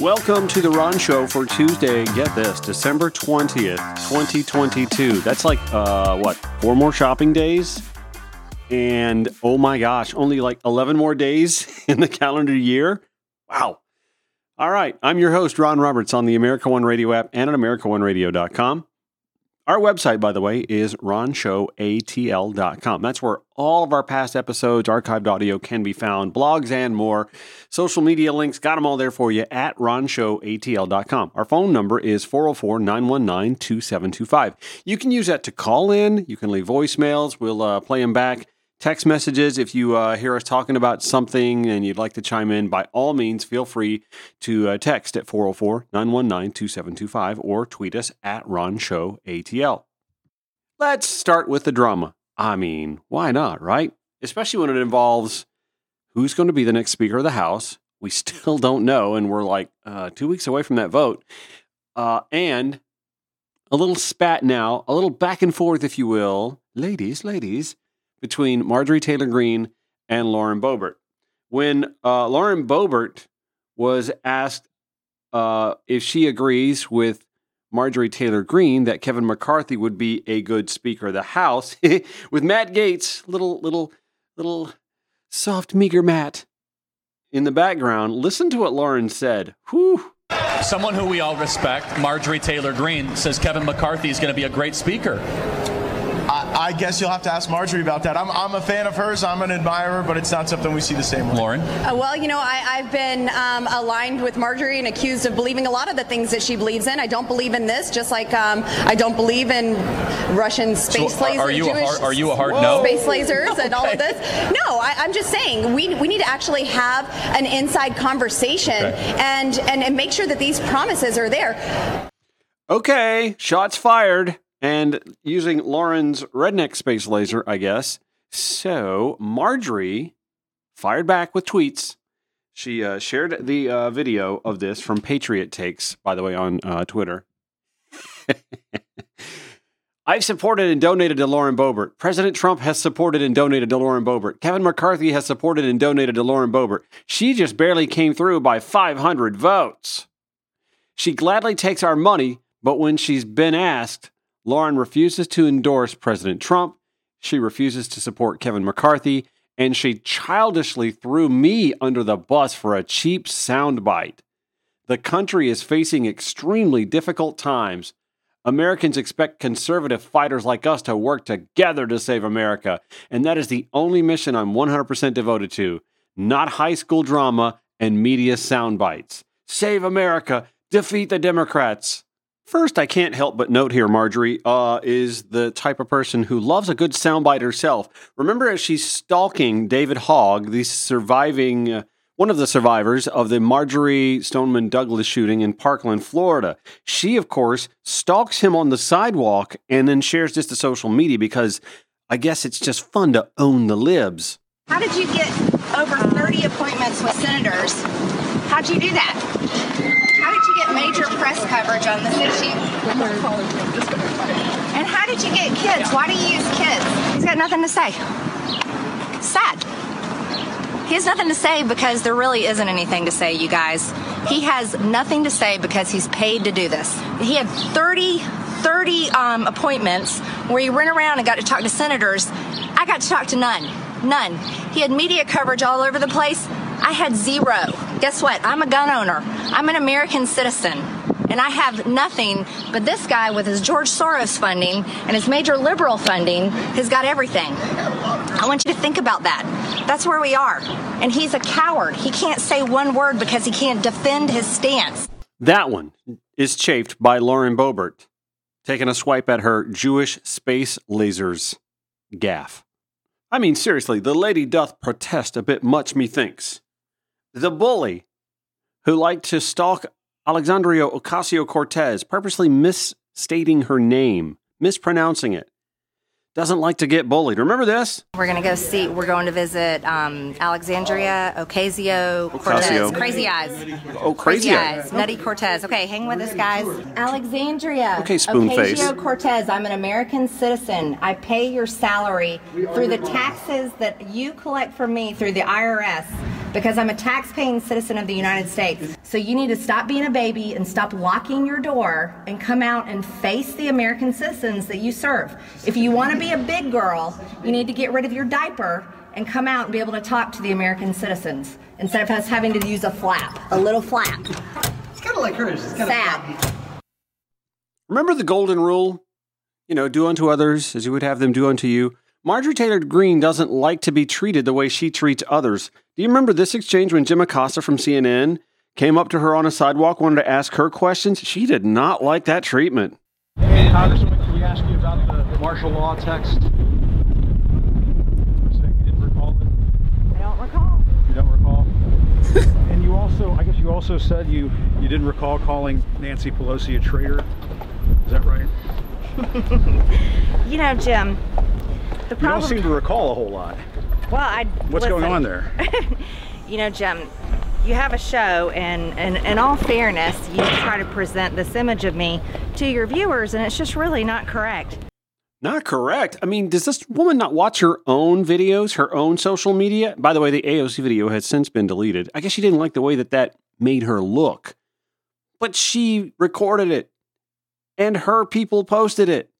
Welcome to the Ron Show for Tuesday. Get this, December 20th, 2022. That's like, uh, what, four more shopping days? And oh my gosh, only like 11 more days in the calendar year? Wow. All right, I'm your host, Ron Roberts, on the America One Radio app and at AmericaOneRadio.com. Our website, by the way, is ronshowatl.com. That's where all of our past episodes, archived audio can be found, blogs and more. Social media links, got them all there for you at ronshowatl.com. Our phone number is 404 919 2725. You can use that to call in, you can leave voicemails, we'll uh, play them back. Text messages, if you uh, hear us talking about something and you'd like to chime in, by all means, feel free to uh, text at 404 919 2725 or tweet us at Ron Show ATL. Let's start with the drama. I mean, why not, right? Especially when it involves who's going to be the next Speaker of the House. We still don't know, and we're like uh, two weeks away from that vote. Uh, and a little spat now, a little back and forth, if you will. Ladies, ladies between Marjorie Taylor Greene and Lauren Boebert. When uh, Lauren Boebert was asked uh, if she agrees with Marjorie Taylor Greene that Kevin McCarthy would be a good Speaker of the House, with Matt Gaetz, little little little soft meager Matt in the background, listen to what Lauren said. Whew. Someone who we all respect, Marjorie Taylor Greene, says Kevin McCarthy is going to be a great speaker. I guess you'll have to ask Marjorie about that. I'm, I'm a fan of hers. I'm an admirer, but it's not something we see the same way. Lauren? Uh, well, you know, I, have been um, aligned with Marjorie and accused of believing a lot of the things that she believes in. I don't believe in this, just like um, I don't believe in Russian space so lasers. Are you, a hard, are you a hard no? Space lasers okay. and all of this. No, I, am just saying we, we need to actually have an inside conversation okay. and, and, and make sure that these promises are there. Okay, shots fired and using Lauren's redneck space laser, I guess. So Marjorie fired back with tweets. She uh, shared the uh, video of this from Patriot Takes, by the way, on uh, Twitter. I've supported and donated to Lauren Boebert. President Trump has supported and donated to Lauren Boebert. Kevin McCarthy has supported and donated to Lauren Boebert. She just barely came through by 500 votes. She gladly takes our money, but when she's been asked, Lauren refuses to endorse President Trump. She refuses to support Kevin McCarthy. And she childishly threw me under the bus for a cheap soundbite. The country is facing extremely difficult times. Americans expect conservative fighters like us to work together to save America. And that is the only mission I'm 100% devoted to, not high school drama and media soundbites. Save America, defeat the Democrats. First, I can't help but note here, Marjorie uh, is the type of person who loves a good soundbite herself. Remember, as she's stalking David Hogg, the surviving, uh, one of the survivors of the Marjory Stoneman Douglas shooting in Parkland, Florida. She, of course, stalks him on the sidewalk and then shares this to social media because I guess it's just fun to own the libs. How did you get over 30 appointments with senators? How'd you do that? Get major press coverage on this issue? And how did you get kids? Why do you use kids? He's got nothing to say. Sad. He has nothing to say because there really isn't anything to say, you guys. He has nothing to say because he's paid to do this. He had 30, 30 um, appointments where he went around and got to talk to senators. I got to talk to none. None. He had media coverage all over the place. I had zero. Guess what? I'm a gun owner. I'm an American citizen. And I have nothing, but this guy with his George Soros funding and his major liberal funding has got everything. I want you to think about that. That's where we are. And he's a coward. He can't say one word because he can't defend his stance. That one is chafed by Lauren Boebert, taking a swipe at her Jewish space lasers gaffe. I mean, seriously, the lady doth protest a bit much, methinks. The bully who liked to stalk Alexandria Ocasio Cortez, purposely misstating her name, mispronouncing it, doesn't like to get bullied. Remember this? We're going to go see, we're going to visit um, Alexandria Ocasio Cortez. Crazy Eyes. Oh, Crazy, crazy eyes. Nutty Cortez. Okay, hang with us, guys. Alexandria. Okay, spoon Ocasio. Cortez. I'm an American citizen. I pay your salary through the taxes that you collect from me through the IRS. Because I'm a tax-paying citizen of the United States. So you need to stop being a baby and stop locking your door and come out and face the American citizens that you serve. If you want to be a big girl, you need to get rid of your diaper and come out and be able to talk to the American citizens instead of us having to use a flap, a little flap. It's kind of like hers. It's kind of Sad. Remember the golden rule? You know, do unto others as you would have them do unto you. Marjorie Taylor Greene doesn't like to be treated the way she treats others. Do you remember this exchange when Jim Acosta from CNN came up to her on a sidewalk, wanted to ask her questions? She did not like that treatment. Hey, Congressman, can we ask you about the, the martial law text? You saying you didn't recall it? I don't recall. You don't recall? and you also, I guess you also said you, you didn't recall calling Nancy Pelosi a traitor. Is that right? You know, Jim, the problem. You don't seem to recall a whole lot. Well, I. What's going on there? you know, Jim, you have a show, and, and in all fairness, you try to present this image of me to your viewers, and it's just really not correct. Not correct. I mean, does this woman not watch her own videos, her own social media? By the way, the AOC video has since been deleted. I guess she didn't like the way that that made her look. But she recorded it and her people posted it.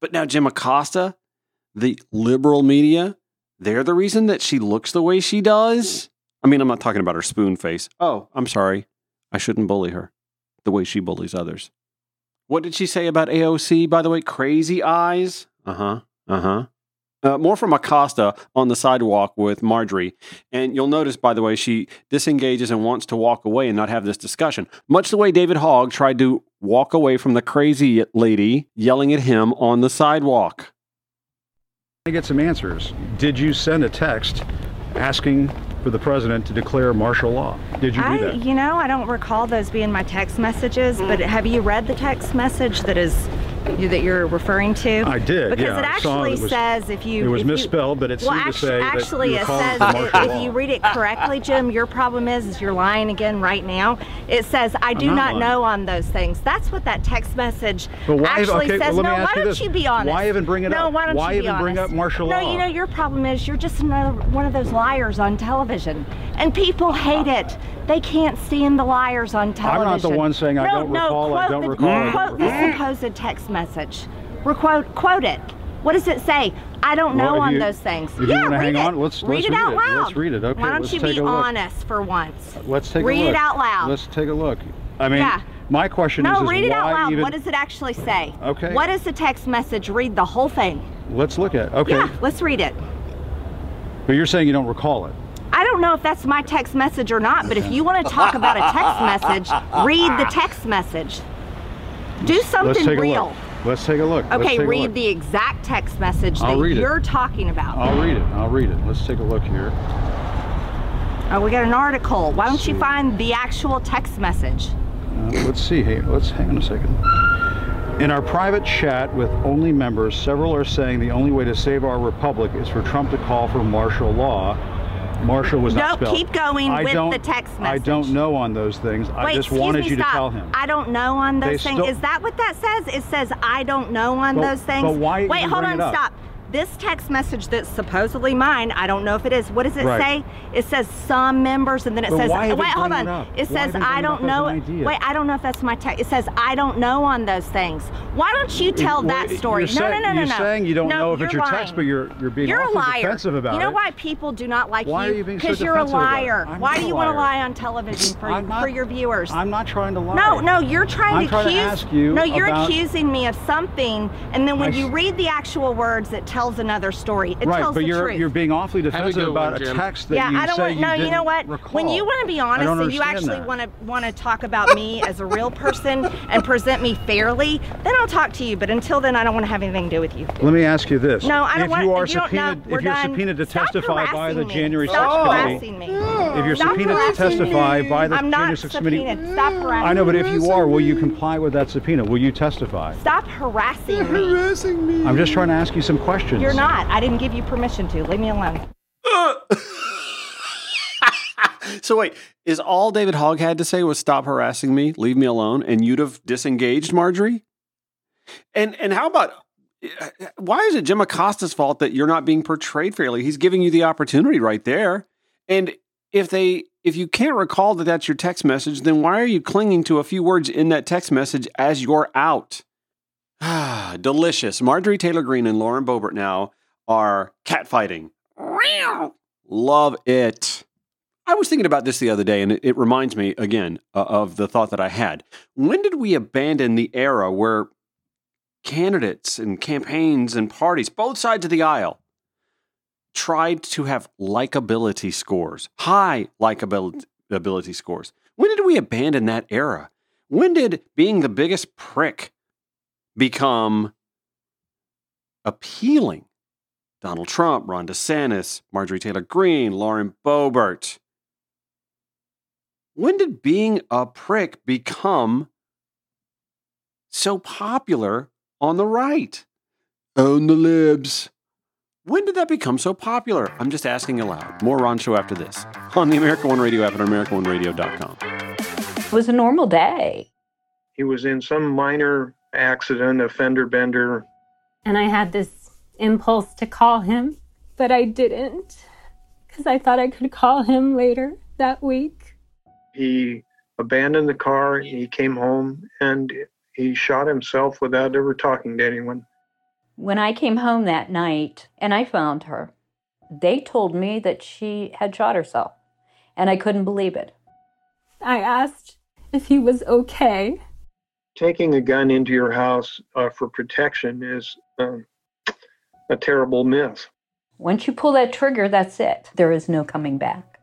But now Jim Acosta, the liberal media, they're the reason that she looks the way she does. I mean, I'm not talking about her spoon face. Oh, I'm sorry. I shouldn't bully her the way she bullies others. What did she say about AOC, by the way? Crazy eyes? Uh huh. Uh huh. Uh, more from Acosta on the sidewalk with Marjorie. And you'll notice, by the way, she disengages and wants to walk away and not have this discussion. Much the way David Hogg tried to walk away from the crazy lady yelling at him on the sidewalk. I get some answers. Did you send a text asking for the president to declare martial law? Did you do that? you know, I don't recall those being my text messages, but have you read the text message that is that you're referring to? I did, Because yeah, it actually it was- says if you it was if you- misspelled, but it well, seemed to actu- say that actually were it says if you read it correctly, Jim, your problem is is you're lying again right now. It says I do not not know on those things. That's what that text message why- actually okay, says. well, no, why you don't this. you be honest? Why even bring it no, up? why don't Why you be even bring up martial no, law? No, you know your problem is you're just another one of those liars on television, and people hate it. They can't stand the liars on television. I'm not the one saying, "I no, don't no, recall, I don't recall, Quote the supposed text message. Requote, quote it. What does it say? I don't know Well, if on you- those things. if you yeah, read hang it. on, let's- read let's it read out it. loud. Let's read it. Okay, Why don't you be honest for once? Let's take read a look. Read it out loud. Let's take a look. I mean, Yeah. my question no, is, is read it why out loud. even? What does it actually say? Okay. What is the text message? Read the whole thing. Let's look at. it. Okay, Yeah, let's read it. but you're saying you don't recall it. I don't know if that's my text message or not, but if you want to talk about a text message, read the text message. Do Let's something real. look. Let's take a look. Let's Okay, read the exact text message I'll that you're talking about. I'll read it. I'll read it. Let's take a look here. Oh, we got an article. Why don't you find the actual text message? Uh, let's see. Hey, let's hang on a second. In our private chat with only members, several are saying the only way to save our republic is for Trump to call for martial law. Martial was not Nope, spelled. keep going I with don't, the text I don't know on those things. I just wanted me, you stop. to tell him. I don't know on those things. still- Is that what that says? It says I don't know on But- those things. but why Wait, hold on, stop. This text message that's supposedly mine, I don't know if it is. What does it Right. say? It says some members, and then it But says, wait, hold on. it? It says, I don't know. Wait, I don't know if that's my text. It says, I don't know on those things. Why don't you tell Well, that story? No, saying, no, no, no, You're no. saying you don't No, know if it's your text, but you're you're being You're a liar. defensive about you know why people do not like Why you? Why are you being so Because you're a it? liar. Why do you want to lie on television for, not- for your viewers? I'm not trying to lie. No, no, you're trying I'm to trying to accuse. ask you no, you're accusing me of something, and then when you read the actual words, it tells another story. It right, tells but the you're truth. you're being awfully Have defensive good about one, a text that yeah, you did. Yeah, I don't say want. you No, you didn't know what? recall. When you want to be honest and you actually want to want to talk about me as a real person and present me fairly, then I'll talk to you. But until then, I don't want to have anything to do with you. Let me ask you this. No, I don't if want. you are you don't, no, subpoenaed, we're if you're done. subpoenaed to Stop testify by the me. January 6th committee, me. if you're Stop subpoenaed to testify me. by the I'm January not 6th committee, subpoenaed. Stop harassing I know, but if you are, will you comply with that subpoena? Will you testify? Stop harassing me. harassing me. I'm just trying to ask you some questions. You're not. I didn't give you permission to. Leave me alone. So wait, is all David Hogg had to say was stop harassing me, leave me alone, and you'd have disengaged Marjorie? And and how about why is it Jim Acosta's fault that you're not being portrayed fairly? He's giving you the opportunity right there. And if they if you can't recall that that's your text message, then why are you clinging to a few words in that text message as you're out? Ah, delicious. Marjorie Taylor Greene and Lauren Boebert now are catfighting. Love it. I was thinking about this the other day, and it, reminds me again uh, of the thought that I had. When did we abandon the era where candidates and campaigns and parties, both sides of the aisle, tried to have likability scores, high likability scores? When did we abandon that era? When did being the biggest prick become appealing? Donald Trump, Ron DeSantis, Marjorie Taylor Greene, Lauren Boebert. When did being a prick become so popular on the right? Own the libs. When did that become so popular? I'm just asking aloud. More Ron Show after this on the America One Radio app at AmericaOneRadio.com. It was a normal day. He was in some minor accident, a fender bender. And I had this impulse to call him, but I didn't because I thought I could call him later that week. He abandoned the car, he came home, and he shot himself without ever talking to anyone. When I came home that night and I found her, they told me that she had shot herself, and I couldn't believe it. I asked if he was okay. Taking a gun into your house uh, for protection is um, a terrible myth. Once you pull that trigger, that's it. There is no coming back.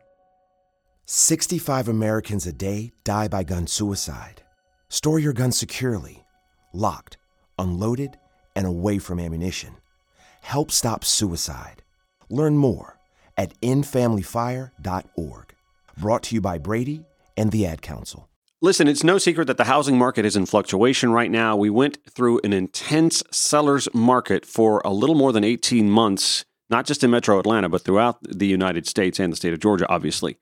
65 Americans a day die by gun suicide. Store your gun securely, locked, unloaded, and away from ammunition. Help stop suicide. Learn more at endfamilyfire.org. Brought to you by Brady and the Ad Council. Listen, it's no secret that the housing market is in fluctuation right now. We went through an intense seller's market for a little more than 18 months not just in metro Atlanta, but throughout the United States and the state of Georgia, obviously.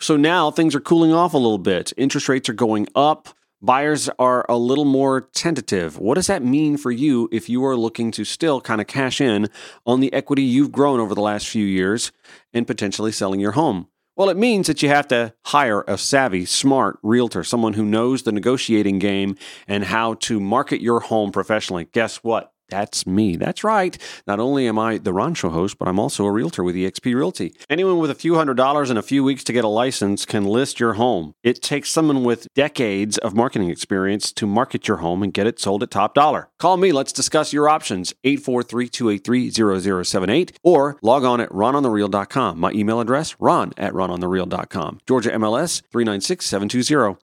So now things are cooling off a little bit. Interest rates are going up. Buyers are a little more tentative. What does that mean for you if you are looking to still kind of cash in on the equity you've grown over the last few years and potentially selling your home? Well, it means that you have to hire a savvy, smart realtor, someone who knows the negotiating game and how to market your home professionally. Guess what? That's me. That's right. Not only am I the Ron Show host, but I'm also a realtor with eXp Realty. Anyone with a few hundred dollars and a few weeks to get a license can list your home. It takes someone with decades of marketing experience to market your home and get it sold at top dollar. Call me. Let's discuss your options. 843-283-0078 or log on at rononthereal.com. My email address, ron at rononthereal.com. Georgia MLS 396720.